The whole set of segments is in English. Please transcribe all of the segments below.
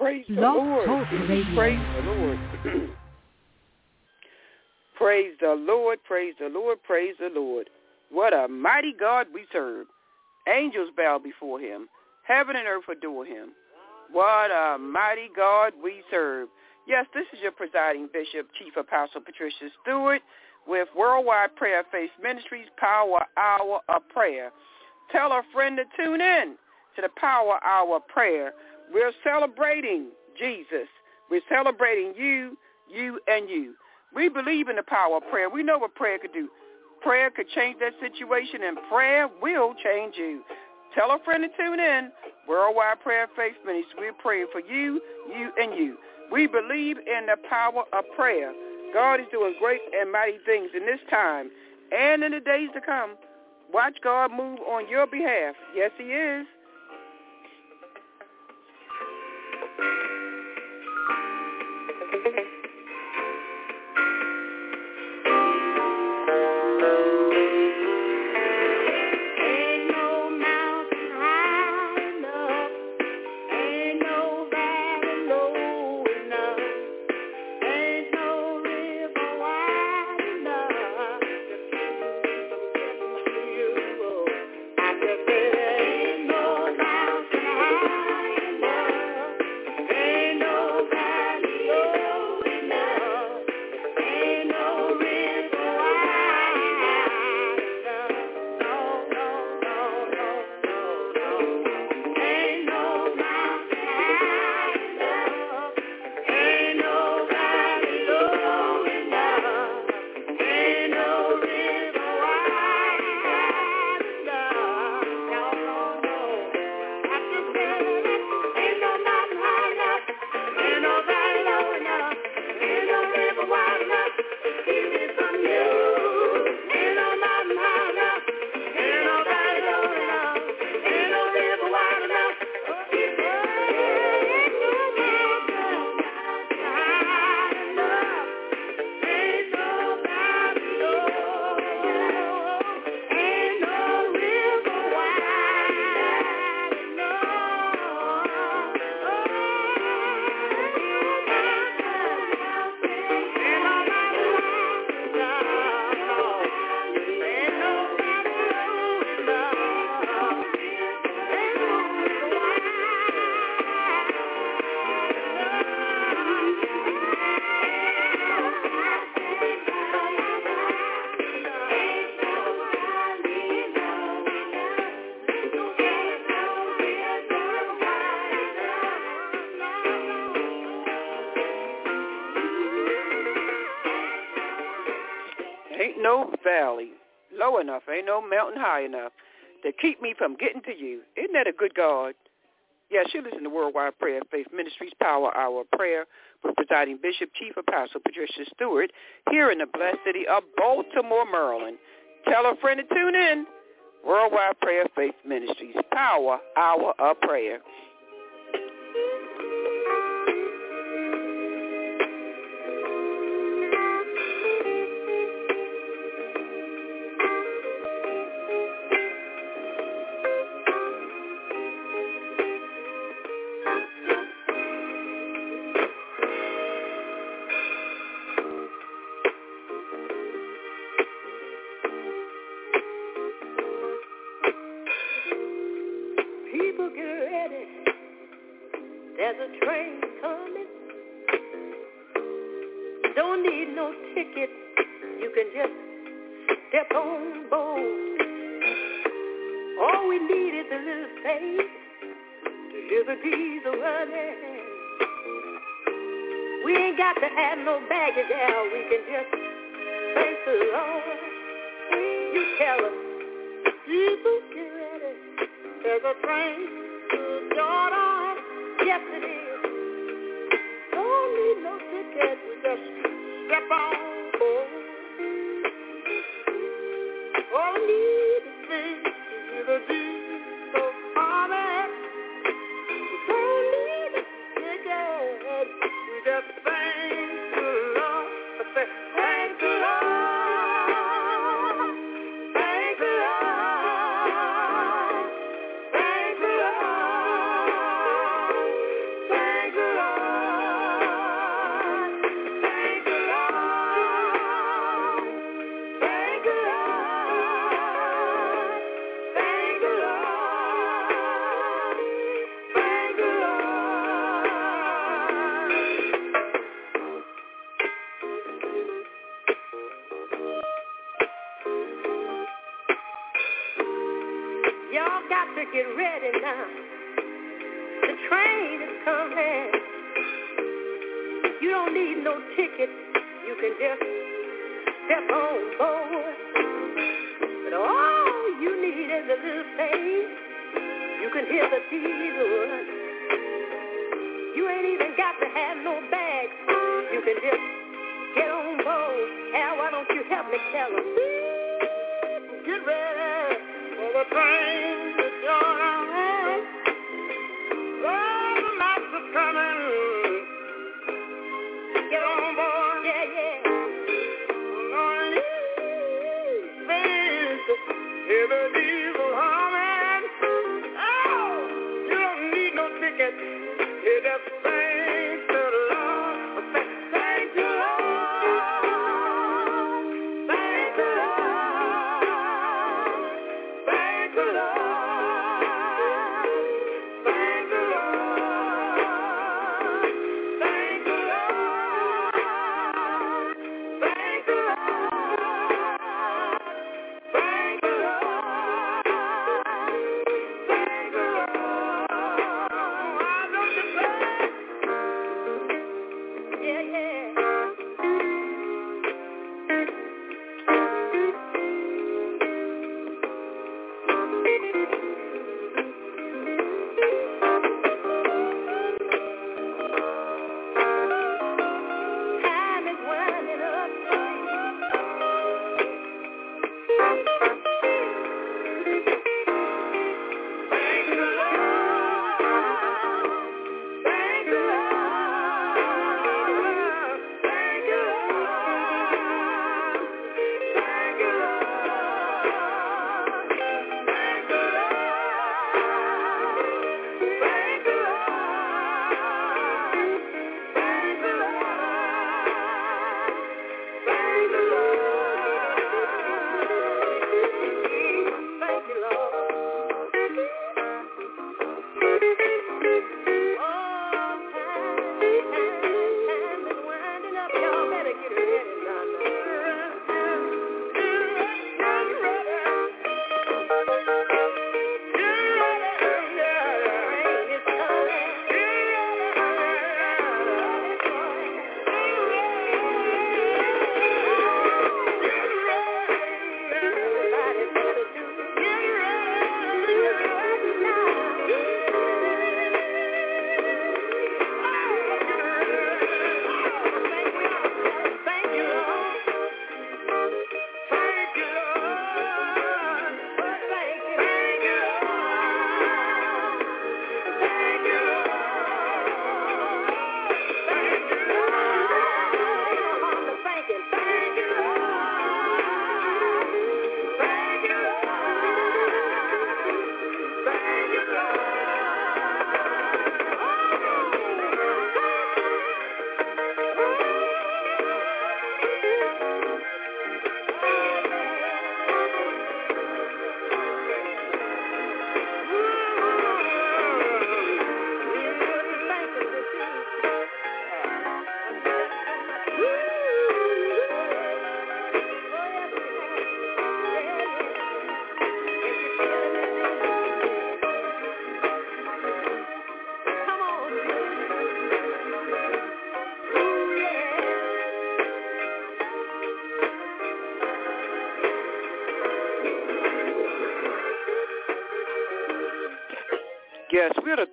Praise the Lord. Praise the Lord. praise the Lord. Praise the Lord. Praise the Lord. What a mighty God we serve. Angels bow before him. Heaven and earth adore him. What a mighty God we serve. Yes, this is your presiding bishop, Chief Apostle Patricia Stewart with Worldwide Prayer Faith Ministries Power Hour of Prayer. Tell a friend to tune in to the Power Hour of Prayer. We're celebrating Jesus. We're celebrating you, you, and you. We believe in the power of prayer. We know what prayer could do. Prayer could change that situation, and prayer will change you. Tell a friend to tune in. Worldwide Prayer Faith Ministries. We're praying for you, you, and you. We believe in the power of prayer. God is doing great and mighty things in this time and in the days to come. Watch God move on your behalf. Yes, he is. Ain't no mountain high enough to keep me from getting to you. Isn't that a good God? Yes, you listen to Worldwide Prayer Faith Ministries Power Hour Prayer with presiding Bishop Chief Apostle Patricia Stewart here in the blessed city of Baltimore, Maryland. Tell a friend to tune in. Worldwide Prayer Faith Ministries Power Hour of Prayer. Get ready now. The train is coming. You don't need no ticket. You can just step on board. But all you need is a little faith. You can hear the diesel. You ain't even got to have no bag. You can just get on board. Hell, why don't you help me tell them? Get ready for the train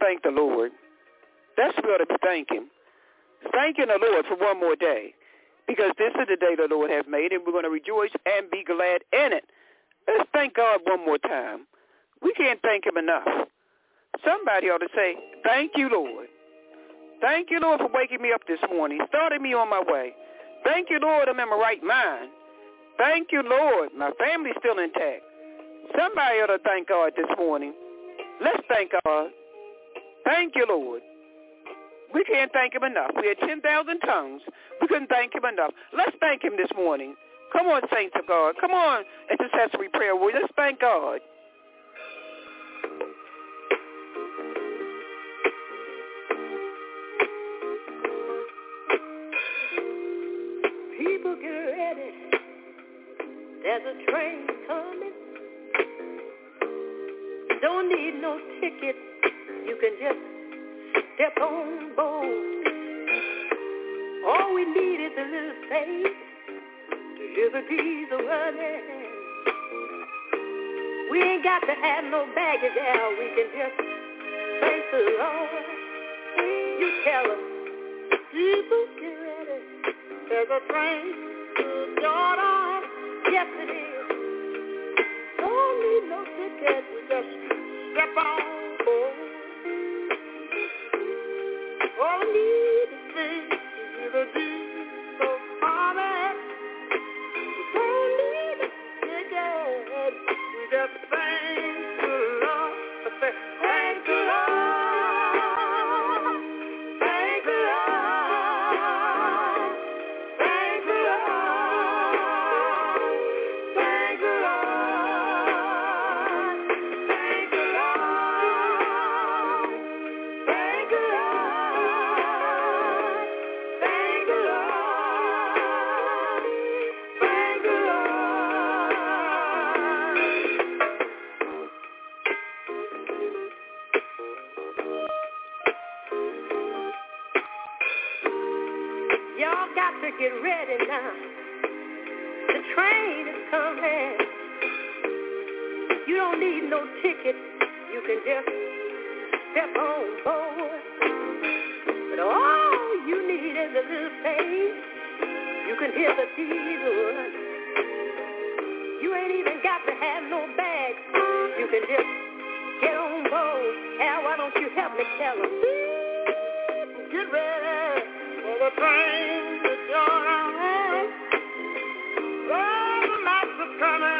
thank the Lord. That's ought to be thanking. Thanking the Lord for one more day. Because this is the day the Lord has made, and we're going to rejoice and be glad in it. Let's thank God one more time. We can't thank him enough. Somebody ought to say, thank you, Lord. Thank you, Lord, for waking me up this morning, starting me on my way. Thank you, Lord, I'm in my right mind. Thank you, Lord, my family's still intact. Somebody ought to thank God this morning. Let's thank God. Thank you, Lord. We can't thank him enough. We had 10,000 tongues. We couldn't thank him enough. Let's thank him this morning. Come on, saints of God. Come on, intercessory prayer. We let's thank God. People get ready. There's a train coming. Don't need no ticket you can just step on board. All we need is a little faith to live a piece of honey. We ain't got to have no baggage out. We can just face the Lord. You tell us, people get ready. There's a train to get to it is. Don't need no ticket. We just step on. to just get on board. Al, why don't you help me tell them? Get ready for the train to Jordan. Lots of coming.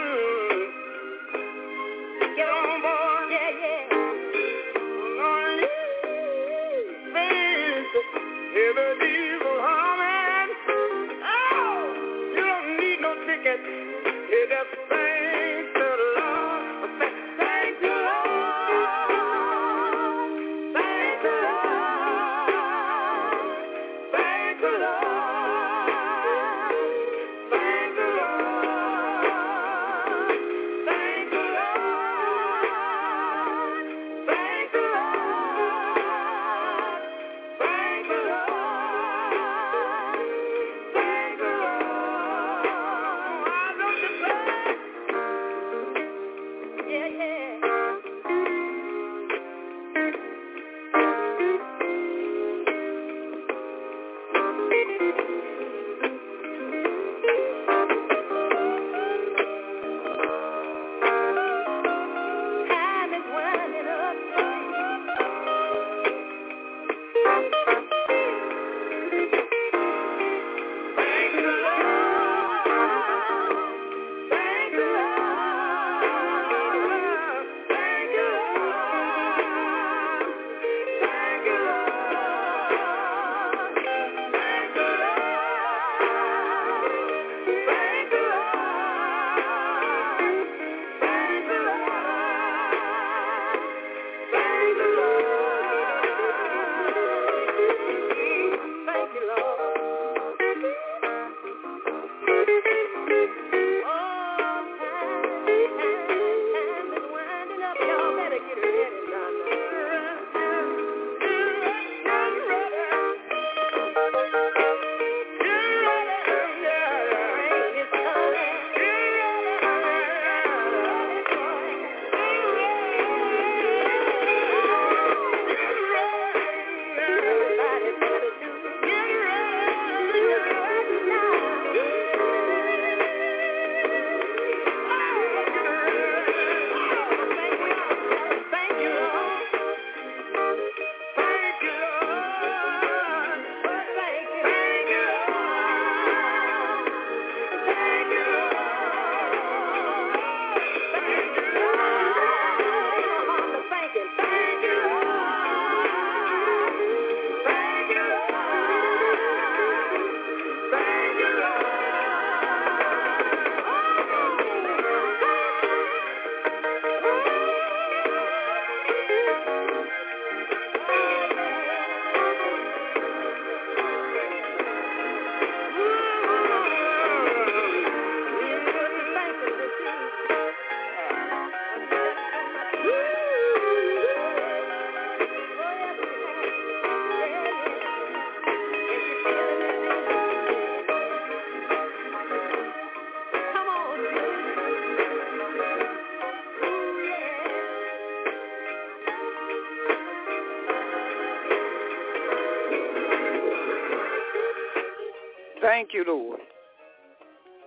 Thank you, Lord.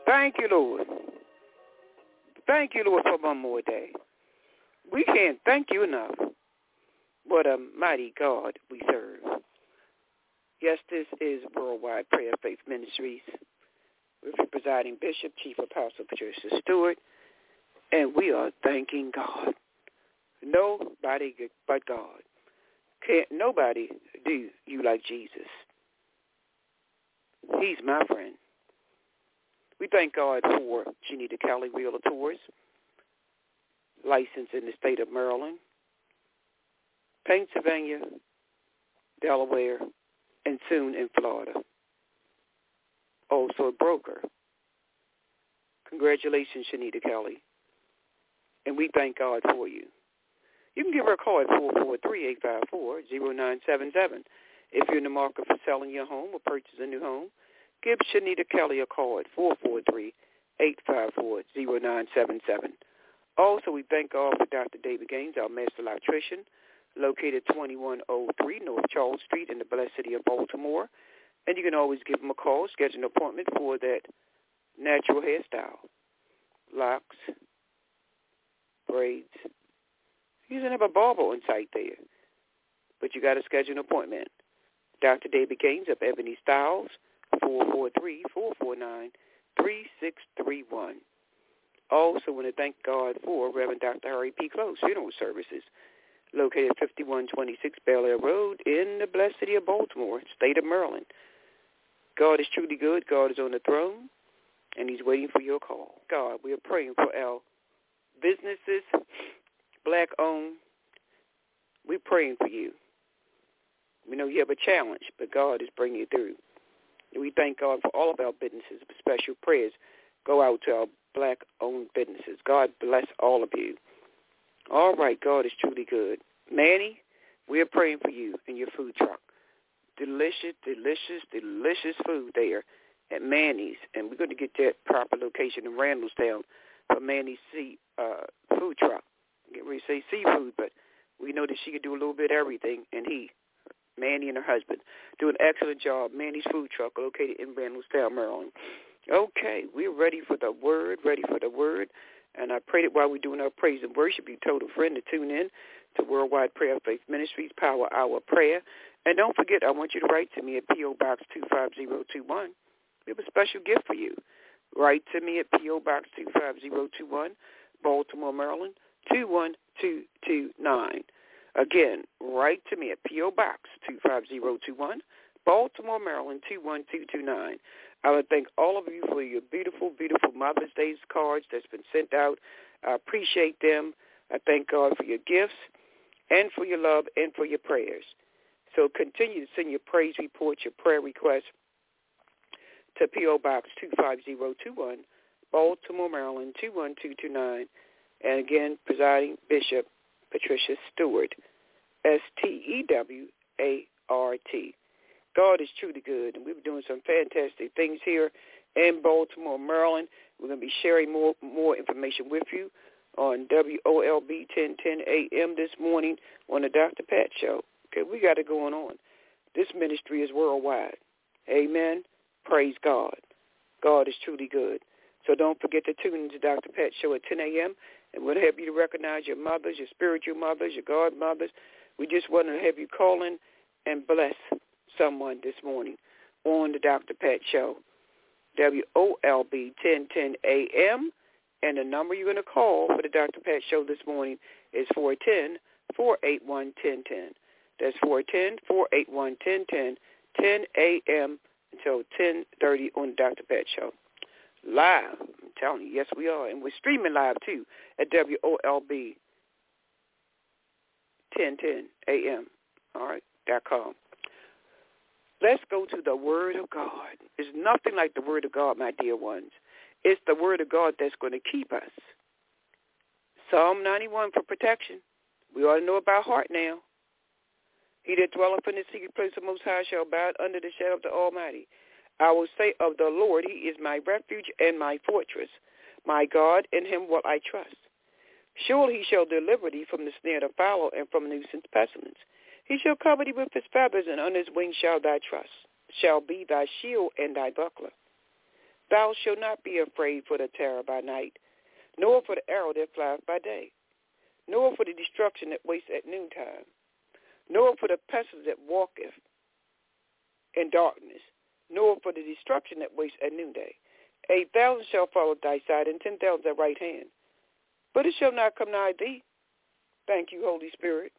Thank you, Lord. Thank you, Lord, for one more day. We can't thank you enough. What a mighty God we serve. Yes, this is Worldwide Prayer Faith Ministries with your presiding Bishop, Chief Apostle Patricia Stewart, and we are thanking God. Nobody but God. Can't nobody do you like Jesus. He's my friend. We thank God for Shanita Kelly Realtors, licensed in the state of Maryland, Pennsylvania, Delaware, and soon in Florida. Also a broker. Congratulations, Shanita Kelly. And we thank God for you. You can give her a call at 443-854-0977. If you're in the market for selling your home or purchasing a new home, give Shanita Kelly a call at 443-854-0977. Also, we thank God for Dr. David Gaines, our master electrician, located 2103 North Charles Street in the blessed city of Baltimore. And you can always give him a call, schedule an appointment for that natural hairstyle, locks, braids. He doesn't have a barber on site there, but you got to schedule an appointment. Dr. David Gaines of Ebony Styles, 443-449-3631. Also want to thank God for Reverend Dr. Harry P. Close Funeral Services, located at 5126 Bel Air Road in the blessed city of Baltimore, state of Maryland. God is truly good. God is on the throne, and he's waiting for your call. God, we are praying for our businesses, black-owned. We're praying for you. We know you have a challenge, but God is bringing you through. We thank God for all of our businesses. Special prayers go out to our black-owned businesses. God bless all of you. All right, God is truly good. Manny, we are praying for you and your food truck. Delicious, delicious, delicious food there at Manny's, and we're going to get that proper location in Randallstown for Manny's sea, uh, food truck. Get ready to say seafood, but we know that she can do a little bit of everything, and he, Manny and her husband, do an excellent job. Manny's food truck located in Randallstown, Maryland. Okay, we're ready for the word, ready for the word. And I pray that while we're doing our praise and worship, you told a friend to tune in to Worldwide Prayer Faith Ministries, Power Hour Prayer. And don't forget, I want you to write to me at P.O. Box 25021. We have a special gift for you. Write to me at P.O. Box 25021, Baltimore, Maryland, 21229. Again, write to me at P.O. Box 25021, Baltimore, Maryland, 21229. I would thank all of you for your beautiful, beautiful Mother's Day cards that's been sent out. I appreciate them. I thank God for your gifts and for your love and for your prayers. So continue to send your praise reports, your prayer requests to P.O. Box 25021, Baltimore, Maryland 21229. And again, presiding Bishop Patricia Stewart, S-T-E-W-A-R-T. God is truly good, and we're doing some fantastic things here in Baltimore, Maryland. We're going to be sharing more more information with you on WOLB 1010 AM this morning on the Dr. Pat Show. Okay, we got it going on. This ministry is worldwide. Amen. Praise God. God is truly good. So don't forget to tune into Dr. Pat Show at 10 a.m. And we'll have you to recognize your mothers, your spiritual mothers, your godmothers. We just want to have you call in and bless someone this morning on the Dr. Pat Show. WOLB 1010 AM. And the number you're going to call for the Dr. Pat Show this morning is 410-481-1010. That's 410-481-1010, 10 a.m. until 10.30 on the Dr. Pat Show. Live. Telling you, yes, we are. And we're streaming live, too, at WOLB 1010 AM. All right, dot com. Let's go to the Word of God. There's nothing like the Word of God, my dear ones. It's the Word of God that's going to keep us. Psalm 91 for protection. We ought to know about heart now. He that dwelleth in the secret place of Most High shall abide under the shadow of the Almighty. I will say of the Lord, He is my refuge and my fortress. My God, in Him will I trust. Surely He shall deliver thee from the snare of the fowler and from the nuisance pestilence. He shall cover thee with his feathers, and on his wings shall thy trust. shall be thy shield and thy buckler. Thou shalt not be afraid for the terror by night, nor for the arrow that flies by day, nor for the destruction that wastes at noontime, nor for the pestilence that walketh in darkness, nor for the destruction that wastes at noonday. Eight thousand shall fall at thy side, and ten thousand at right hand. But it shall not come nigh thee. Thank you, Holy Spirit.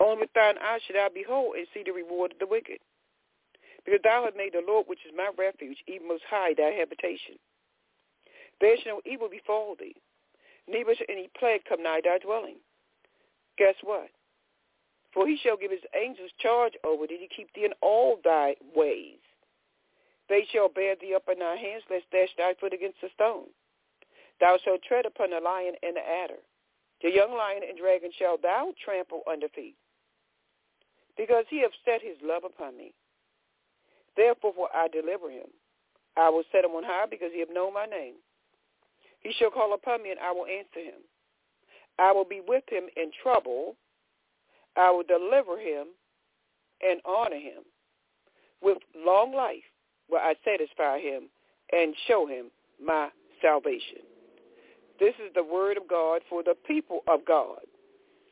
Only with thine eyes shall I behold and see the reward of the wicked. Because thou hast made the Lord, which is my refuge, even most high thy habitation. There shall no evil befall thee, neither shall any plague come nigh thy dwelling. Guess what? For he shall give his angels charge over thee to keep thee in all thy ways. They shall bear thee up in thy hands, lest dash thy foot against a stone. Thou shalt tread upon the lion and the adder. The young lion and dragon shall thou trample under feet. Because he hath set his love upon me. Therefore will I deliver him. I will set him on high because he hath known my name. He shall call upon me and I will answer him. I will be with him in trouble. I will deliver him and honor him. With long life will I satisfy him and show him my salvation. This is the word of God for the people of God.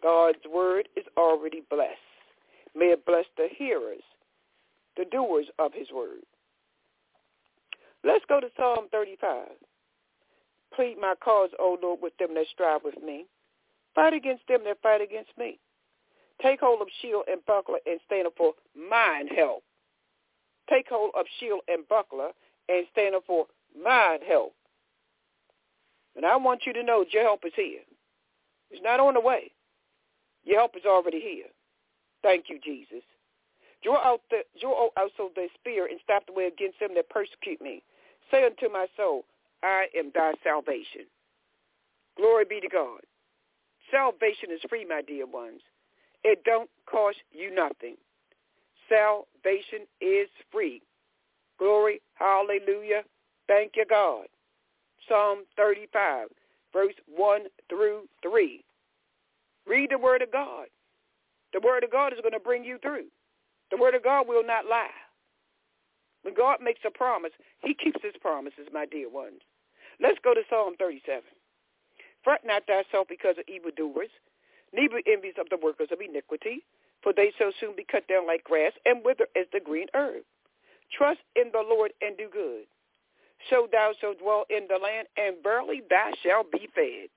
God's word is already blessed. May it bless the hearers the doers of his word. Let's go to Psalm 35. Plead my cause, O Lord, with them that strive with me. Fight against them that fight against me. Take hold of shield and buckler and stand up for mine help. Take hold of shield and buckler and stand up for mine help. And I want you to know your help is here. It's not on the way. Your help is already here. Thank you, Jesus. Draw out the draw also the spear and stop the way against them that persecute me. Say unto my soul, I am thy salvation. Glory be to God. Salvation is free, my dear ones. It don't cost you nothing. Salvation is free. Glory, hallelujah. Thank you, God. Psalm 35, verse 1 through 3. Read the word of God. The word of God is going to bring you through. The word of God will not lie. When God makes a promise, he keeps his promises, my dear ones. Let's go to Psalm 37. Fret not thyself because of evildoers, neither envies of the workers of iniquity, for they shall soon be cut down like grass and wither as the green herb. Trust in the Lord and do good. So thou shalt dwell in the land, and verily thou shalt be fed,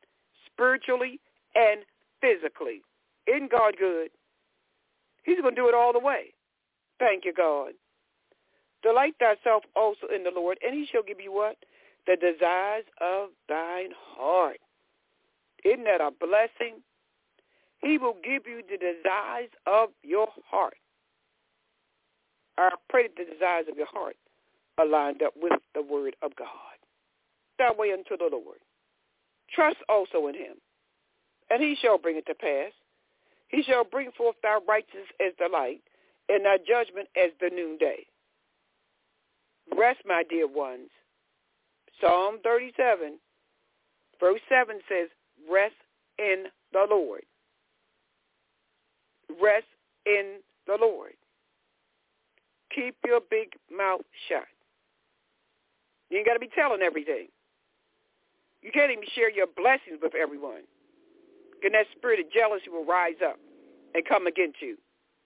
spiritually and physically. Isn't God good? He's going to do it all the way. Thank you, God. Delight thyself also in the Lord, and he shall give you what? The desires of thine heart. Isn't that a blessing? He will give you the desires of your heart. I pray that the desires of your heart are lined up with the word of God. That way unto the Lord. Trust also in him, and he shall bring it to pass. He shall bring forth thy righteousness as the light, and thy judgment as the noonday. Rest, my dear ones. Psalm 37, verse 7 says, rest in the Lord. Rest in the Lord. Keep your big mouth shut. You ain't got to be telling everything. You can't even share your blessings with everyone. And that spirit of jealousy will rise up and come against you.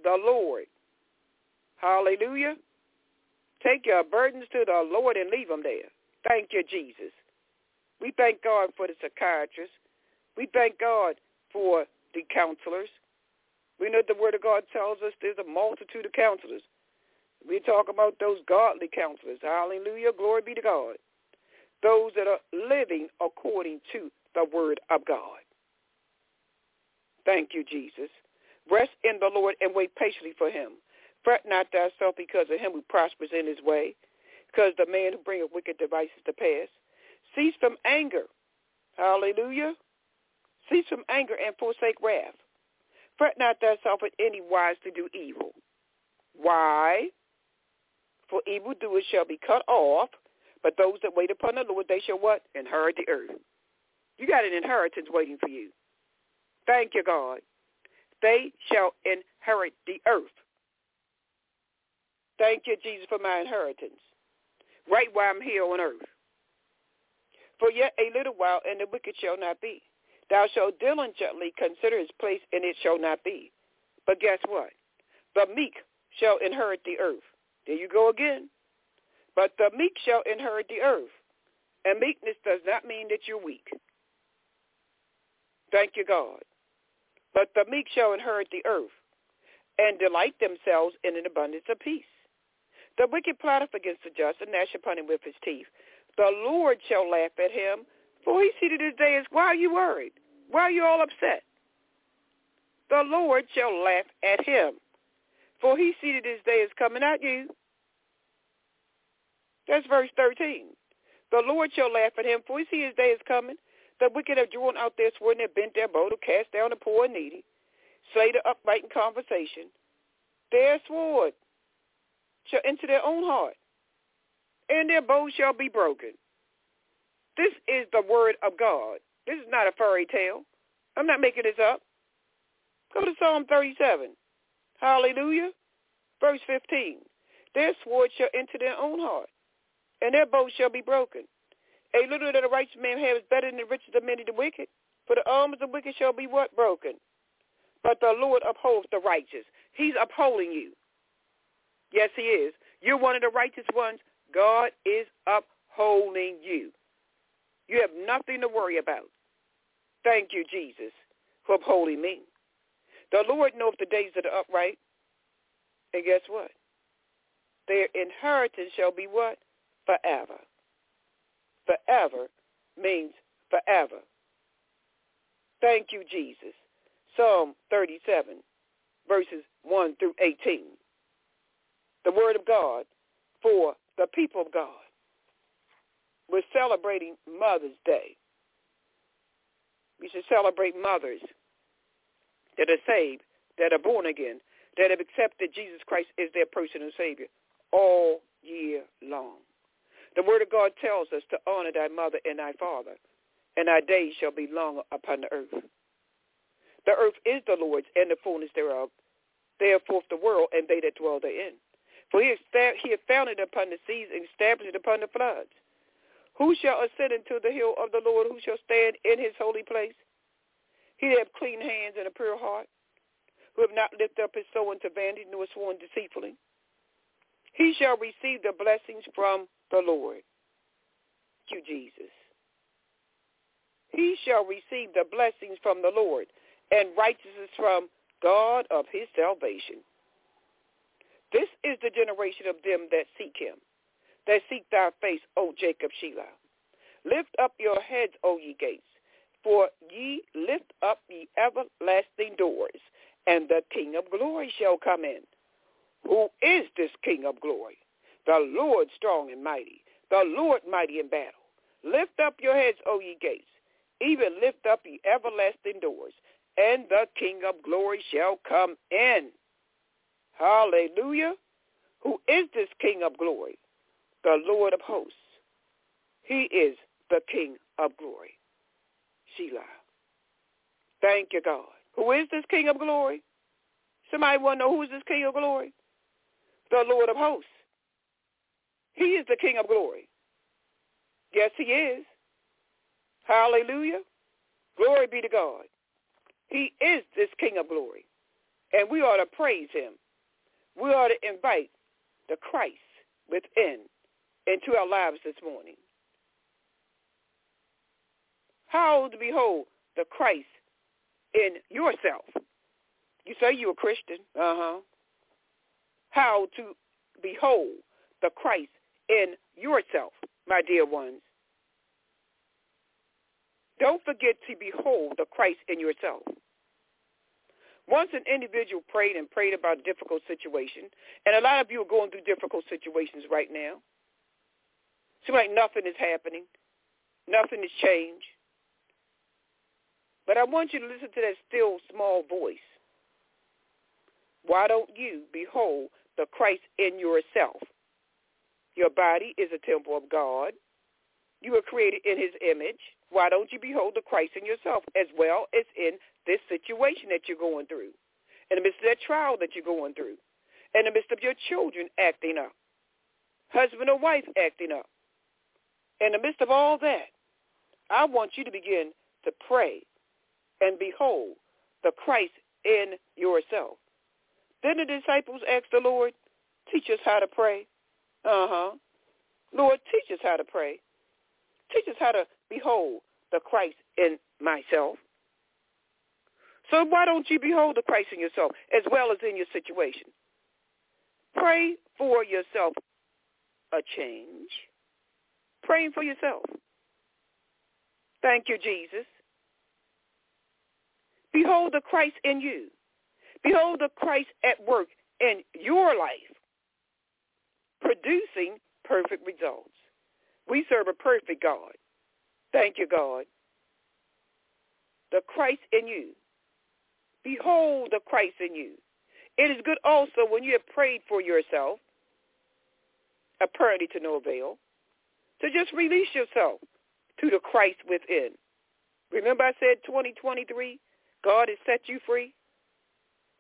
The Lord. Hallelujah. Take your burdens to the Lord and leave them there. Thank you, Jesus. We thank God for the psychiatrists. We thank God for the counselors. We know the Word of God tells us there's a multitude of counselors. We talk about those godly counselors. Hallelujah. Glory be to God. Those that are living according to the Word of God. Thank you, Jesus. Rest in the Lord and wait patiently for him. Fret not thyself because of him who prospers in his way, because the man who bringeth wicked devices to pass. Cease from anger. Hallelujah. Cease from anger and forsake wrath. Fret not thyself in any wise to do evil. Why? For evildoers shall be cut off, but those that wait upon the Lord, they shall what? Inherit the earth. You got an inheritance waiting for you. Thank you, God. They shall inherit the earth. Thank you, Jesus, for my inheritance, right while I'm here on earth. For yet a little while, and the wicked shall not be. Thou shalt diligently consider his place, and it shall not be. But guess what? The meek shall inherit the earth. There you go again. But the meek shall inherit the earth. And meekness does not mean that you're weak. Thank you, God. But the meek shall inherit the earth and delight themselves in an abundance of peace. The wicked plotteth against the just and gnash upon him with his teeth. The Lord shall laugh at him, for he seated his day is, why are you worried? Why are you all upset? The Lord shall laugh at him, for he seated his day is coming at you. That's verse 13. The Lord shall laugh at him, for he see his day is coming. The wicked have drawn out their sword and have bent their bow to cast down the poor and needy, slay the upright in conversation. Their sword shall enter their own heart, and their bow shall be broken. This is the word of God. This is not a fairy tale. I'm not making this up. Go to Psalm 37. Hallelujah. Verse 15. Their sword shall enter their own heart, and their bow shall be broken. A little that a righteous man has better than the riches of many the wicked. For the arms of the wicked shall be what? Broken. But the Lord upholds the righteous. He's upholding you. Yes, he is. You're one of the righteous ones. God is upholding you. You have nothing to worry about. Thank you, Jesus, for upholding me. The Lord knows the days of the upright. And guess what? Their inheritance shall be what? Forever. Forever means forever. Thank you, Jesus. Psalm 37, verses 1 through 18. The word of God for the people of God. We're celebrating Mother's Day. We should celebrate mothers that are saved, that are born again, that have accepted Jesus Christ as their personal Savior all year long. The Word of God tells us to honor thy mother and thy father, and thy days shall be long upon the earth. The earth is the Lord's and the fullness thereof. Therefore the world and they that dwell therein. For he hath founded upon the seas and established it upon the floods. Who shall ascend into the hill of the Lord? Who shall stand in his holy place? He that have clean hands and a pure heart, who have not lifted up his soul unto vanity, nor sworn deceitfully. He shall receive the blessings from the Lord. Thank you, Jesus. He shall receive the blessings from the Lord and righteousness from God of his salvation. This is the generation of them that seek him, that seek thy face, O Jacob Selah. Lift up your heads, O ye gates, for ye lift up ye everlasting doors, and the King of glory shall come in. Who is this King of glory? The Lord strong and mighty, the Lord mighty in battle. Lift up your heads, O ye gates, even lift up ye everlasting doors, and the King of glory shall come in. Hallelujah. Who is this King of glory? The Lord of hosts. He is the King of glory. Selah. Thank you, God. Who is this King of glory? Somebody want to know who is this King of glory? The Lord of hosts. He is the King of glory. Yes, he is. Hallelujah. Glory be to God. He is this King of glory. And we ought to praise him. We ought to invite the Christ within into our lives this morning. How to behold the Christ in yourself. You say you're a Christian. Uh-huh. How to behold the Christ in yourself, my dear ones. Don't forget to behold the Christ in yourself. Once an individual prayed and prayed about a difficult situation, and a lot of you are going through difficult situations right now. Seems like nothing is happening. Nothing has changed. But I want you to listen to that still small voice. Why don't you behold the Christ in yourself? Your body is a temple of God. You were created in his image. Why don't you behold the Christ in yourself as well as in this situation that you're going through, in the midst of that trial that you're going through, In the midst of your children acting up. Husband or wife acting up. In the midst of all that, I want you to begin to pray and behold the Christ in yourself. Then the disciples asked the Lord, teach us how to pray. Uh-huh. Lord, teach us how to pray. Teach us how to behold the Christ in myself. So why don't you behold the Christ in yourself as well as in your situation? Pray for yourself a change. Praying for yourself. Thank you, Jesus. Behold the Christ in you. Behold the Christ at work in your life, producing perfect results. We serve a perfect God. Thank you, God. The Christ in you. Behold the Christ in you. It is good also when you have prayed for yourself, apparently to no avail, to just release yourself to the Christ within. Remember I said 2023, God has set you free?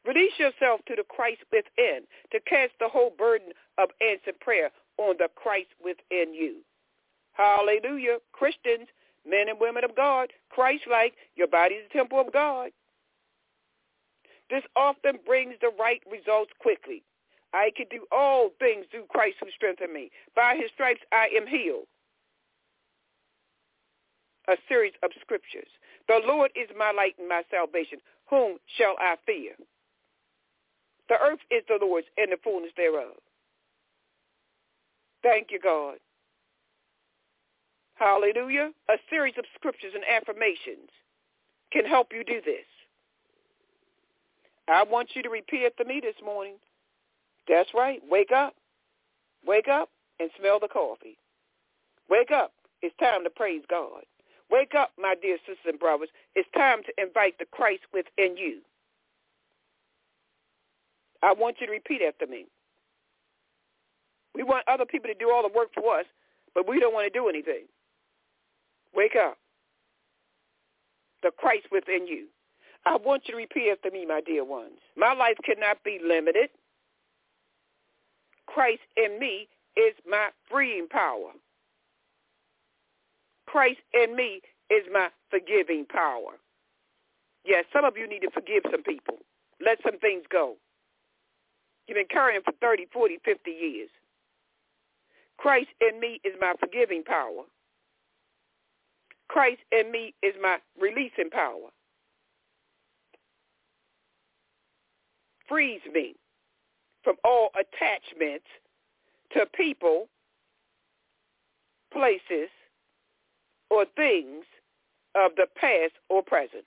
Release yourself to the Christ within to cast the whole burden of answered prayer on the Christ within you. Hallelujah. Christians, men and women of God, Christ-like, your body is the temple of God. This often brings the right results quickly. I can do all things through Christ who strengthens me. By his stripes I am healed. A series of scriptures. The Lord is my light and my salvation. Whom shall I fear? The earth is the Lord's and the fullness thereof. Thank you, God. Hallelujah. A series of scriptures and affirmations can help you do this. I want you to repeat after me this morning. That's right. Wake up. Wake up and smell the coffee. Wake up. It's time to praise God. Wake up, my dear sisters and brothers. It's time to invite the Christ within you. I want you to repeat after me. We want other people to do all the work for us, but we don't want to do anything. Wake up. The Christ within you. I want you to repeat after me, my dear ones. My life cannot be limited. Christ in me is my freeing power. Christ in me is my forgiving power. Yes, some of you need to forgive some people. Let some things go. You've been carrying for 30, 40, 50 years. Christ in me is my forgiving power. Christ in me is my releasing power. Frees me from all attachments to people, places, or things of the past or present.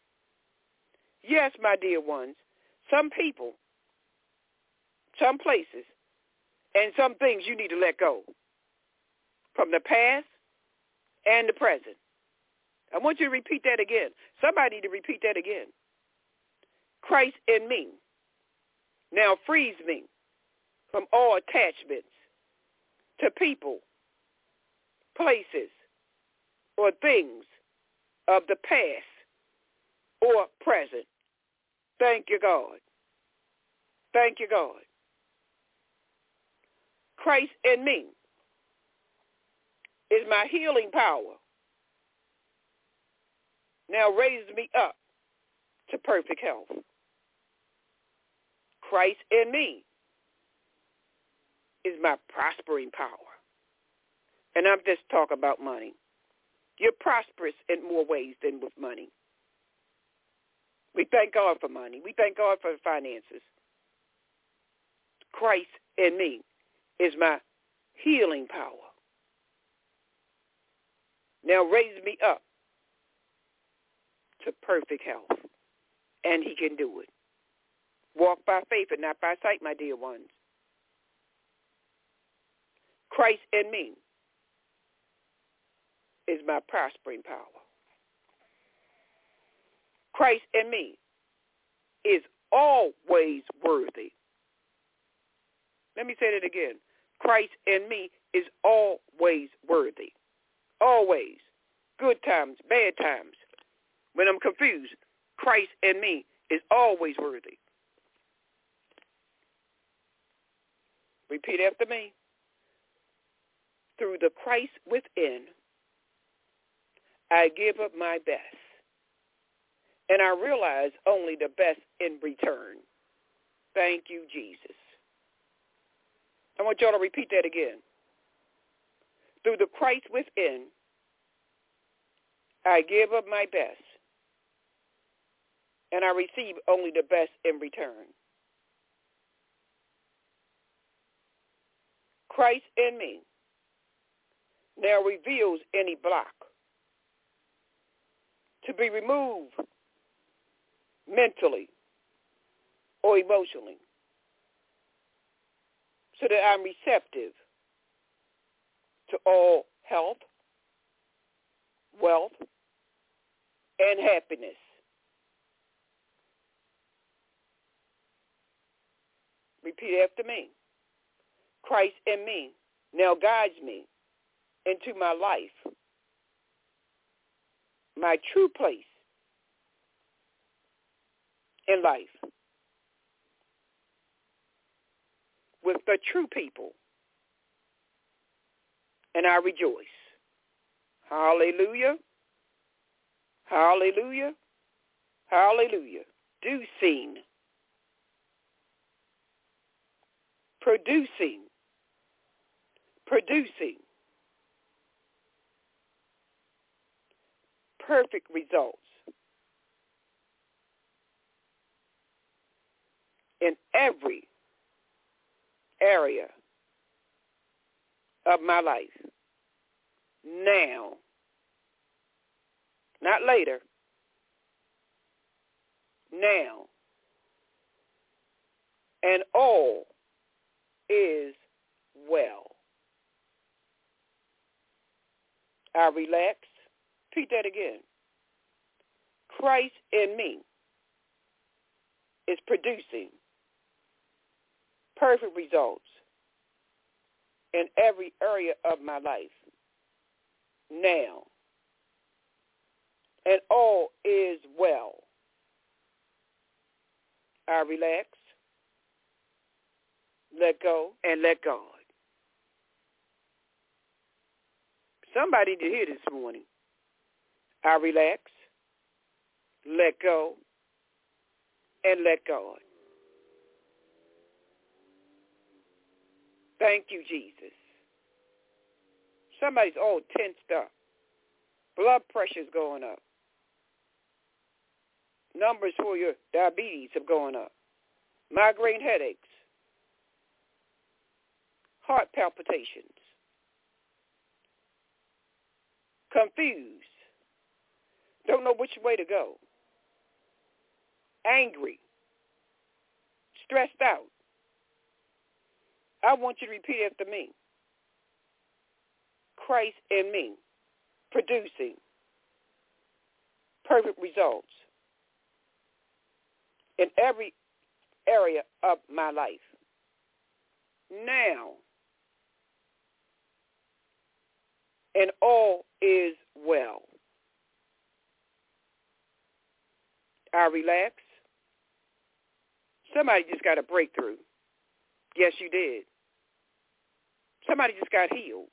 Yes, my dear ones, some people, some places, and some things you need to let go from the past and the present. I want you to repeat that again. Somebody need to repeat that again. Christ in me now frees me from all attachments to people, places, or things of the past or present. Thank you, God. Thank you, God. Christ in me is my healing power. Now raise me up to perfect health. Christ in me is my prospering power. And I'm just talking about money. You're prosperous in more ways than with money. We thank God for money. We thank God for finances. Christ in me is my healing power. Now raise me up to perfect health. And he can do it. Walk by faith and not by sight, my dear ones. Christ in me is my prospering power. Christ in me is always worthy. Let me say that again. Christ in me is always worthy. Always. Good times, bad times. When I'm confused, Christ in me is always worthy. Repeat after me. Through the Christ within, I give up my best. And I realize only the best in return. Thank you, Jesus. I want y'all to repeat that again. Through the Christ within, I give up my best. And I receive only the best in return. Christ in me now reveals any block to be removed mentally or emotionally so that I'm receptive to all health, wealth, and happiness. Repeat after me. Christ in me now guides me into my life, my true place in life with the true people, and I rejoice. Hallelujah. Hallelujah. Hallelujah. Producing. Producing producing perfect results in every area of my life now, not later, now, and all is well. I relax. Repeat that again. Christ in me is producing perfect results in every area of my life now. And all is well. I relax, let go, and let God. Somebody to hear this morning. I relax, let go, and let God. Thank you, Jesus. Somebody's all tensed up. Blood pressure's going up. Numbers for your diabetes have gone up. Migraine headaches. Heart palpitations. confused, don't know which way to go, angry, stressed out. I want you to repeat after me. Christ in me, producing perfect results in every area of my life. Now, and all is well. I relax. Somebody just got a breakthrough. Yes, you did. Somebody just got healed.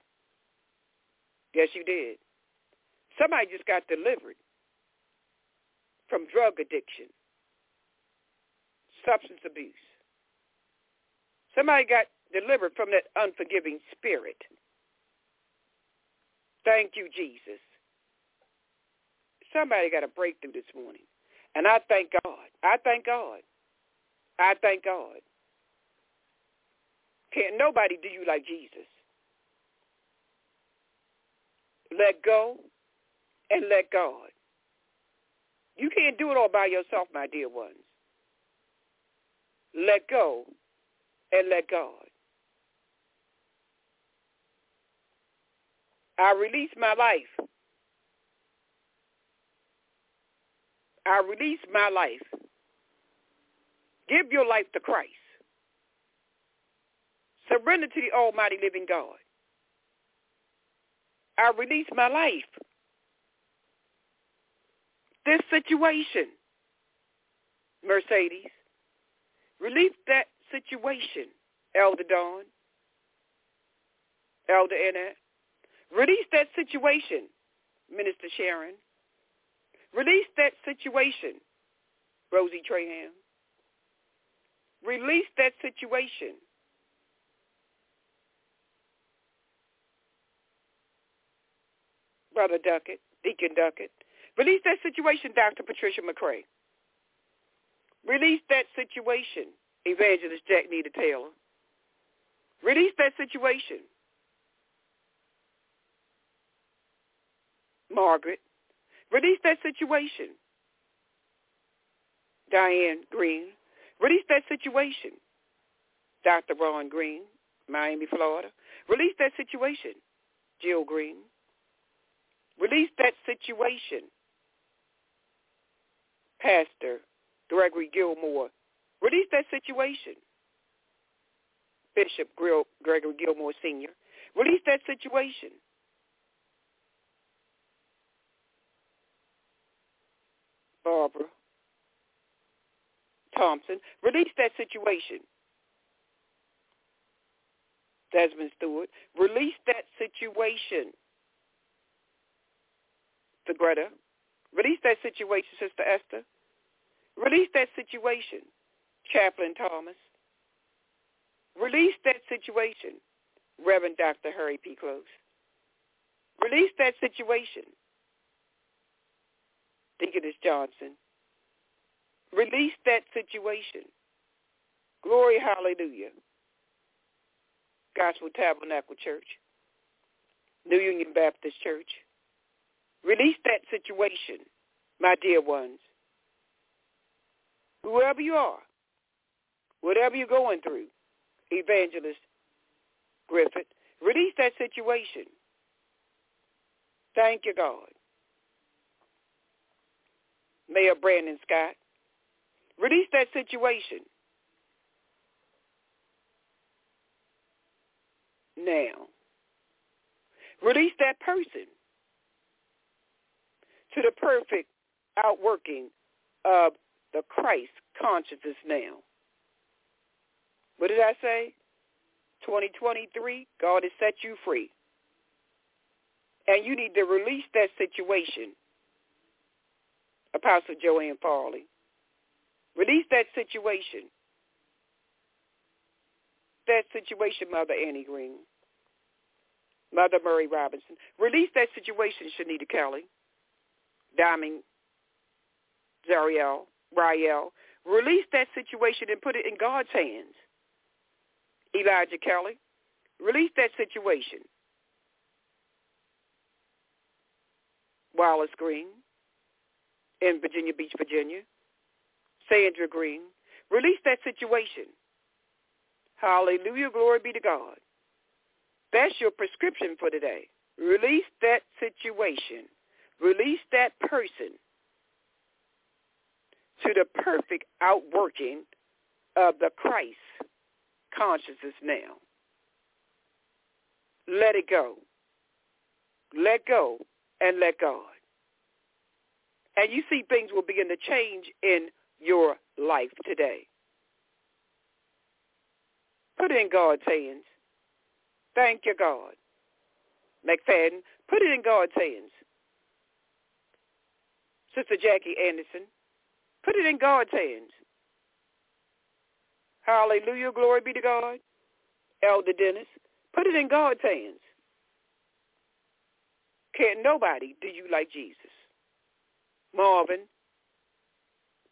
Yes, you did. Somebody just got delivered from drug addiction, substance abuse. Somebody got delivered from that unforgiving spirit. Thank you, Jesus. Somebody got a breakthrough this morning. And I thank God. I thank God. I thank God. Can't nobody do you like Jesus. Let go and let God. You can't do it all by yourself, my dear ones. Let go and let God. I release my life. I release my life. Give your life to Christ. Surrender to the almighty living God. I release my life. This situation, Mercedes, release that situation, Elder Dawn. Elder Annette. Release that situation, Minister Sharon. Release that situation, Rosie Trahan. Release that situation. Brother Duckett, Deacon Duckett. Release that situation, Dr. Patricia McCray. Release that situation, Evangelist Jack Nita Taylor. Release that situation. Margaret. Release that situation. Diane Green. Release that situation. Dr. Ron Green, Miami, Florida. Release that situation. Jill Green. Release that situation. Pastor Gregory Gilmore. Release that situation. Bishop Gregory Gilmore Sr. Release that situation. Barbara Thompson. Release that situation. Desmond Stewart. Release that situation. To Greta. Release that situation, Sister Esther. Release that situation, Chaplain Thomas. Release that situation, Reverend Dr. Harry P. Close. Release that situation, Deaconess Johnson. Release that situation. Glory, hallelujah. Gospel Tabernacle Church. New Union Baptist Church. Release that situation, my dear ones. Whoever you are, whatever you're going through, Evangelist Griffith, release that situation. Thank you, God. Mayor Brandon Scott, release that situation. Now, release that person to the perfect outworking of the Christ consciousness now. What did I say? 2023, God has set you free. And you need to release that situation, Apostle Joanne Farley. Release that situation. That situation, Mother Annie Green. Mother Murray Robinson. Release that situation, Shanita Kelly. Diamond Zariel. Rael. Release that situation and put it in God's hands. Elijah Kelly, release that situation. Wallace Green in Virginia Beach, Virginia. Sandra Green, release that situation. Hallelujah, glory be to God. That's your prescription for today. Release that situation. Release that person to the perfect outworking of the Christ consciousness now. Let it go. Let go and let God. And you see things will begin to change in your life today. Put it in God's hands. Thank you, God. McFadden, put it in God's hands. Sister Jackie Anderson, Put it in God's hands. Hallelujah. Glory be to God. Elder Dennis, put it in God's hands. Can't nobody do you like Jesus. Marvin,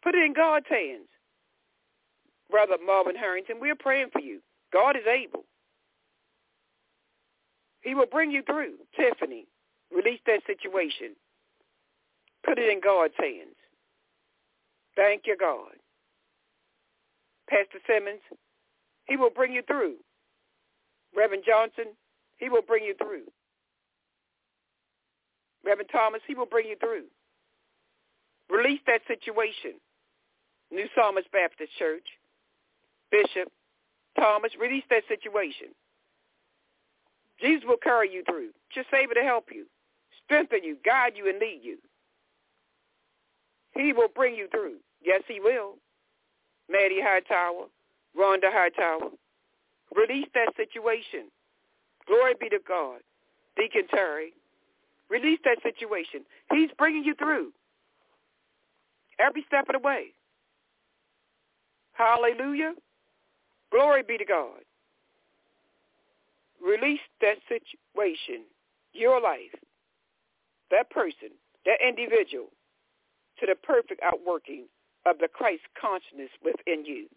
put it in God's hands. Brother Marvin Harrington, we're praying for you. God is able. He will bring you through. Tiffany, release that situation. Put it in God's hands. Thank you, God. Pastor Simmons, he will bring you through. Reverend Johnson, he will bring you through. Reverend Thomas, he will bring you through. Release that situation. New Psalmist Baptist Church, Bishop Thomas, release that situation. Jesus will carry you through. Just able to help you, strengthen you, guide you, and lead you. He will bring you through. Yes, he will. Maddie Hightower, Rhonda Hightower. Release that situation. Glory be to God. Deacon Terry, release that situation. He's bringing you through every step of the way. Hallelujah. Glory be to God. Release that situation, your life, that person, that individual, to the perfect outworking of the Christ consciousness within you.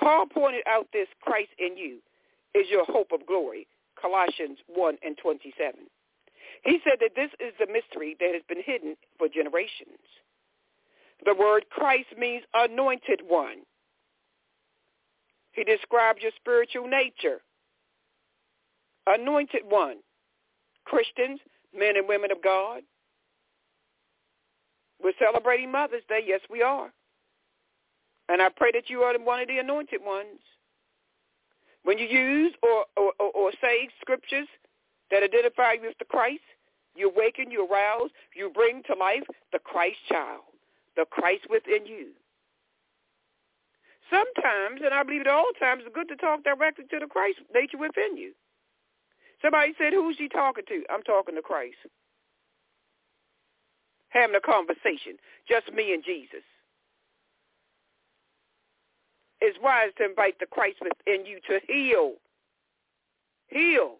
Paul pointed out this Christ in you is your hope of glory, Colossians 1 and 27. He said that this is the mystery that has been hidden for generations. The word Christ means anointed one. He describes your spiritual nature. Anointed one. Christians, men and women of God. We're celebrating Mother's Day. Yes, we are. And I pray that you are one of the anointed ones. When you use or, or, or say scriptures that identify you with the Christ, you awaken, you arouse, you bring to life the Christ child, the Christ within you. Sometimes, and I believe at all times, it's good to talk directly to the Christ nature within you. Somebody said, who's he talking to? I'm talking to Christ. Having a conversation, just me and Jesus. It's wise to invite the Christ within you to heal. Heal.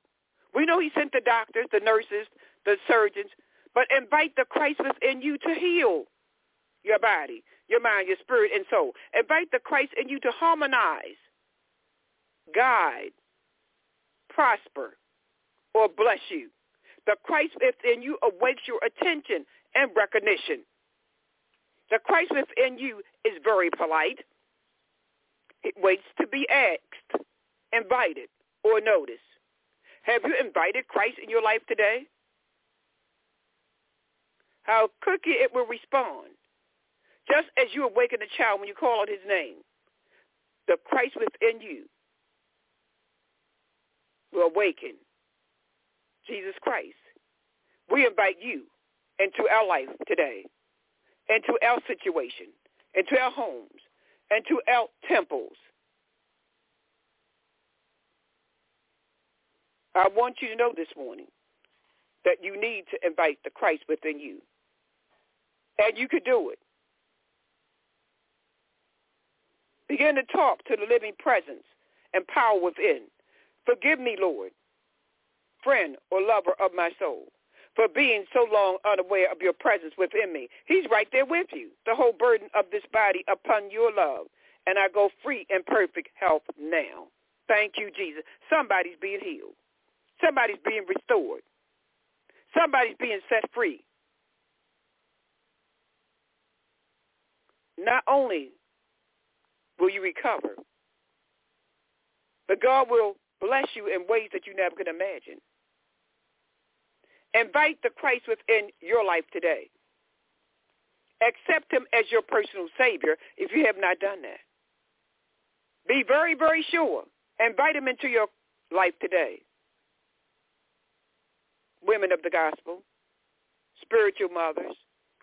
We know he sent the doctors, the nurses, the surgeons, but invite the Christ within you to heal your body, your mind, your spirit, and soul. Invite the Christ in you to harmonize, guide, prosper, or bless you. The Christ within you awakes your attention and recognition. The Christ within you is very polite. It waits to be asked, invited, or noticed. Have you invited Christ in your life today? How quickly it will respond. Just as you awaken a child when you call out his name, the Christ within you will awaken Jesus Christ. We invite you into our life today, into our situation, into our homes, into our temples. I want you to know this morning that you need to invite the Christ within you. And you could do it. Begin to talk to the living presence and power within. Forgive me, Lord, friend or lover of my soul, for being so long unaware of your presence within me. He's right there with you. The whole burden of this body upon your love. And I go free in perfect health now. Thank you, Jesus. Somebody's being healed. Somebody's being restored. Somebody's being set free. Not only will you recover. But God will bless you in ways that you never could imagine. Invite the Christ within your life today. Accept him as your personal Savior if you have not done that. Be very, very sure. Invite him into your life today. Women of the gospel, spiritual mothers,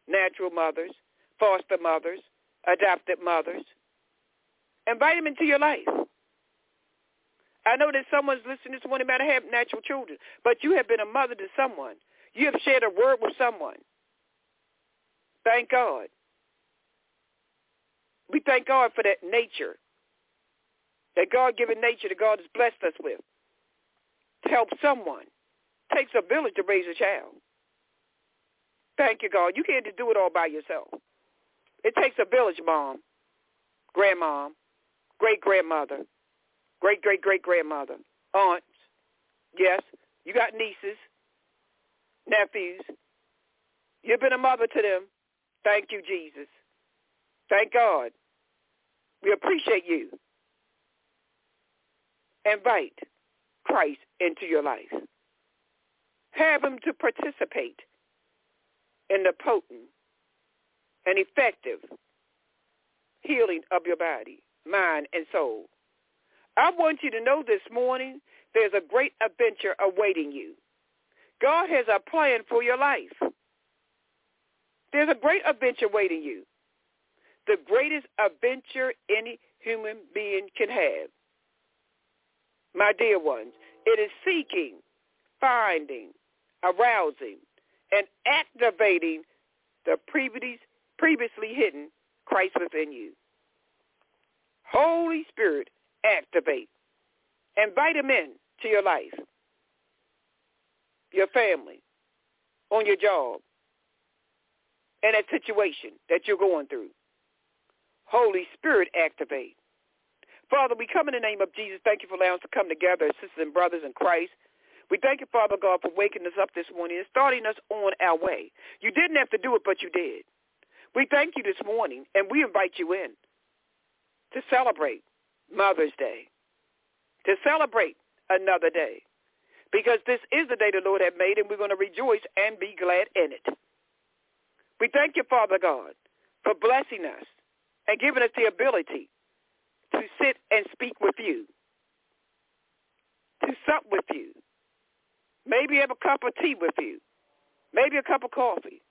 natural mothers, foster mothers, adopted mothers, Invite them into your life. I know that someone's listening to morning about to have natural children, but you have been a mother to someone. You have shared a word with someone. Thank God. We thank God for that nature, that God-given nature that God has blessed us with to help someone. It takes a village to raise a child. Thank you, God. You can't just do it all by yourself. It takes a village, mom, grandmom, great-grandmother, great-great-great-grandmother, aunts. Yes, you got nieces, nephews. You've been a mother to them. Thank you, Jesus. Thank God. We appreciate you. Invite Christ into your life. Have him to participate in the potent and effective healing of your body mind, and soul. I want you to know this morning there's a great adventure awaiting you. God has a plan for your life. There's a great adventure waiting you. The greatest adventure any human being can have. my dear ones. It is seeking, finding, arousing, and activating the previously, previously hidden Christ within you. Holy Spirit, activate. Invite him in to your life, your family, on your job, and that situation that you're going through. Holy Spirit, activate. Father, we come in the name of Jesus. Thank you for allowing us to come together as sisters and brothers in Christ. We thank you, Father God, for waking us up this morning and starting us on our way. You didn't have to do it, but you did. We thank you this morning, and we invite you in to celebrate Mother's Day, to celebrate another day, because this is the day the Lord has made, and we're going to rejoice and be glad in it. We thank you, Father God, for blessing us and giving us the ability to sit and speak with you, to sup with you, maybe have a cup of tea with you, maybe a cup of coffee,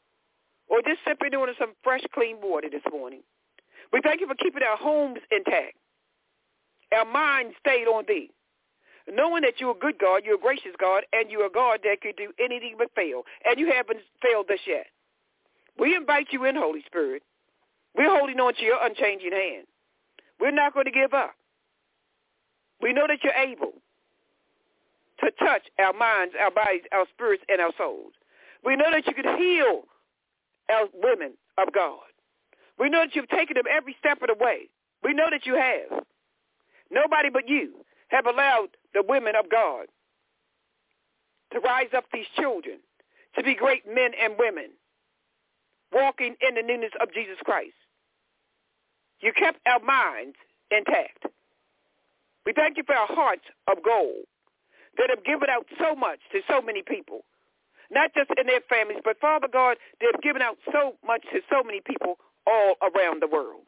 or just simply doing some fresh, clean water this morning. We thank you for keeping our homes intact, our minds stayed on thee, knowing that you're a good God, you're a gracious God, and you're a God that could do anything but fail, and you haven't failed us yet. We invite you in, Holy Spirit. We're holding on to your unchanging hand. We're not going to give up. We know that you're able to touch our minds, our bodies, our spirits, and our souls. We know that you can heal our women of God. We know that you've taken them every step of the way. We know that you have. Nobody but you have allowed the women of God to rise up these children to be great men and women walking in the newness of Jesus Christ. You kept our minds intact. We thank you for our hearts of gold that have given out so much to so many people, not just in their families, but Father God, they have given out so much to so many people all around the world.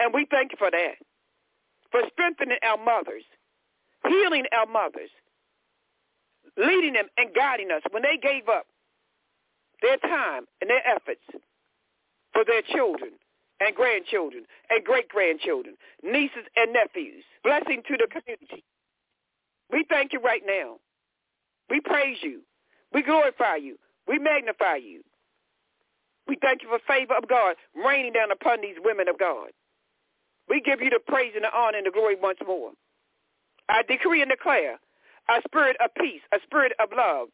And we thank you for that, for strengthening our mothers, healing our mothers, leading them and guiding us when they gave up their time and their efforts for their children and grandchildren and great-grandchildren, nieces and nephews. Blessing to the community. We thank you right now. We praise you. We glorify you. We magnify you. We thank you for favor of God raining down upon these women of God. We give you the praise and the honor and the glory once more. I decree and declare a spirit of peace, a spirit of love.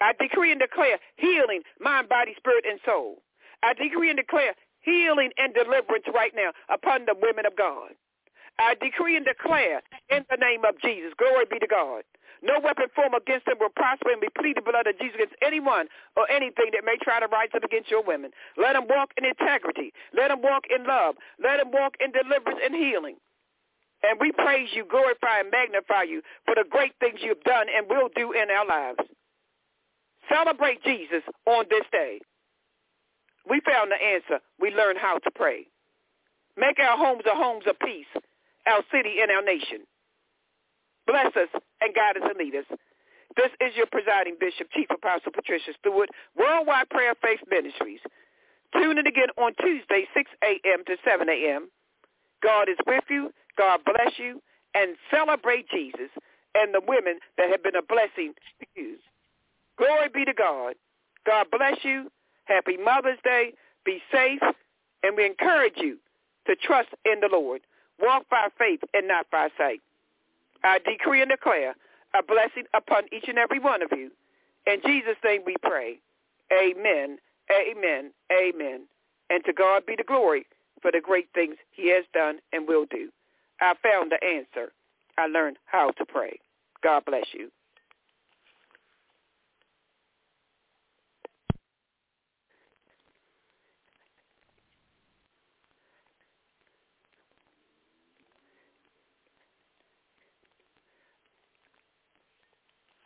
I decree and declare healing, mind, body, spirit, and soul. I decree and declare healing and deliverance right now upon the women of God. I decree and declare in the name of Jesus, glory be to God. No weapon formed against them will prosper and be pleaded the blood of Jesus against anyone or anything that may try to rise up against your women. Let them walk in integrity. Let them walk in love. Let them walk in deliverance and healing. And we praise you, glorify and magnify you for the great things you've done and will do in our lives. Celebrate Jesus on this day. We found the answer. We learned how to pray. Make our homes a homes of peace, our city and our nation. Bless us and guide us and lead us. This is your presiding bishop, Chief Apostle Patricia Stewart, Worldwide Prayer Faith Ministries. Tune in again on Tuesday, 6 a.m. to 7 a.m. God is with you. God bless you. And celebrate Jesus and the women that have been a blessing to you. Glory be to God. God bless you. Happy Mother's Day. Be safe. And we encourage you to trust in the Lord. Walk by faith and not by sight. I decree and declare a blessing upon each and every one of you. In Jesus' name we pray. Amen, amen, amen. And to God be the glory for the great things he has done and will do. I found the answer. I learned how to pray. God bless you.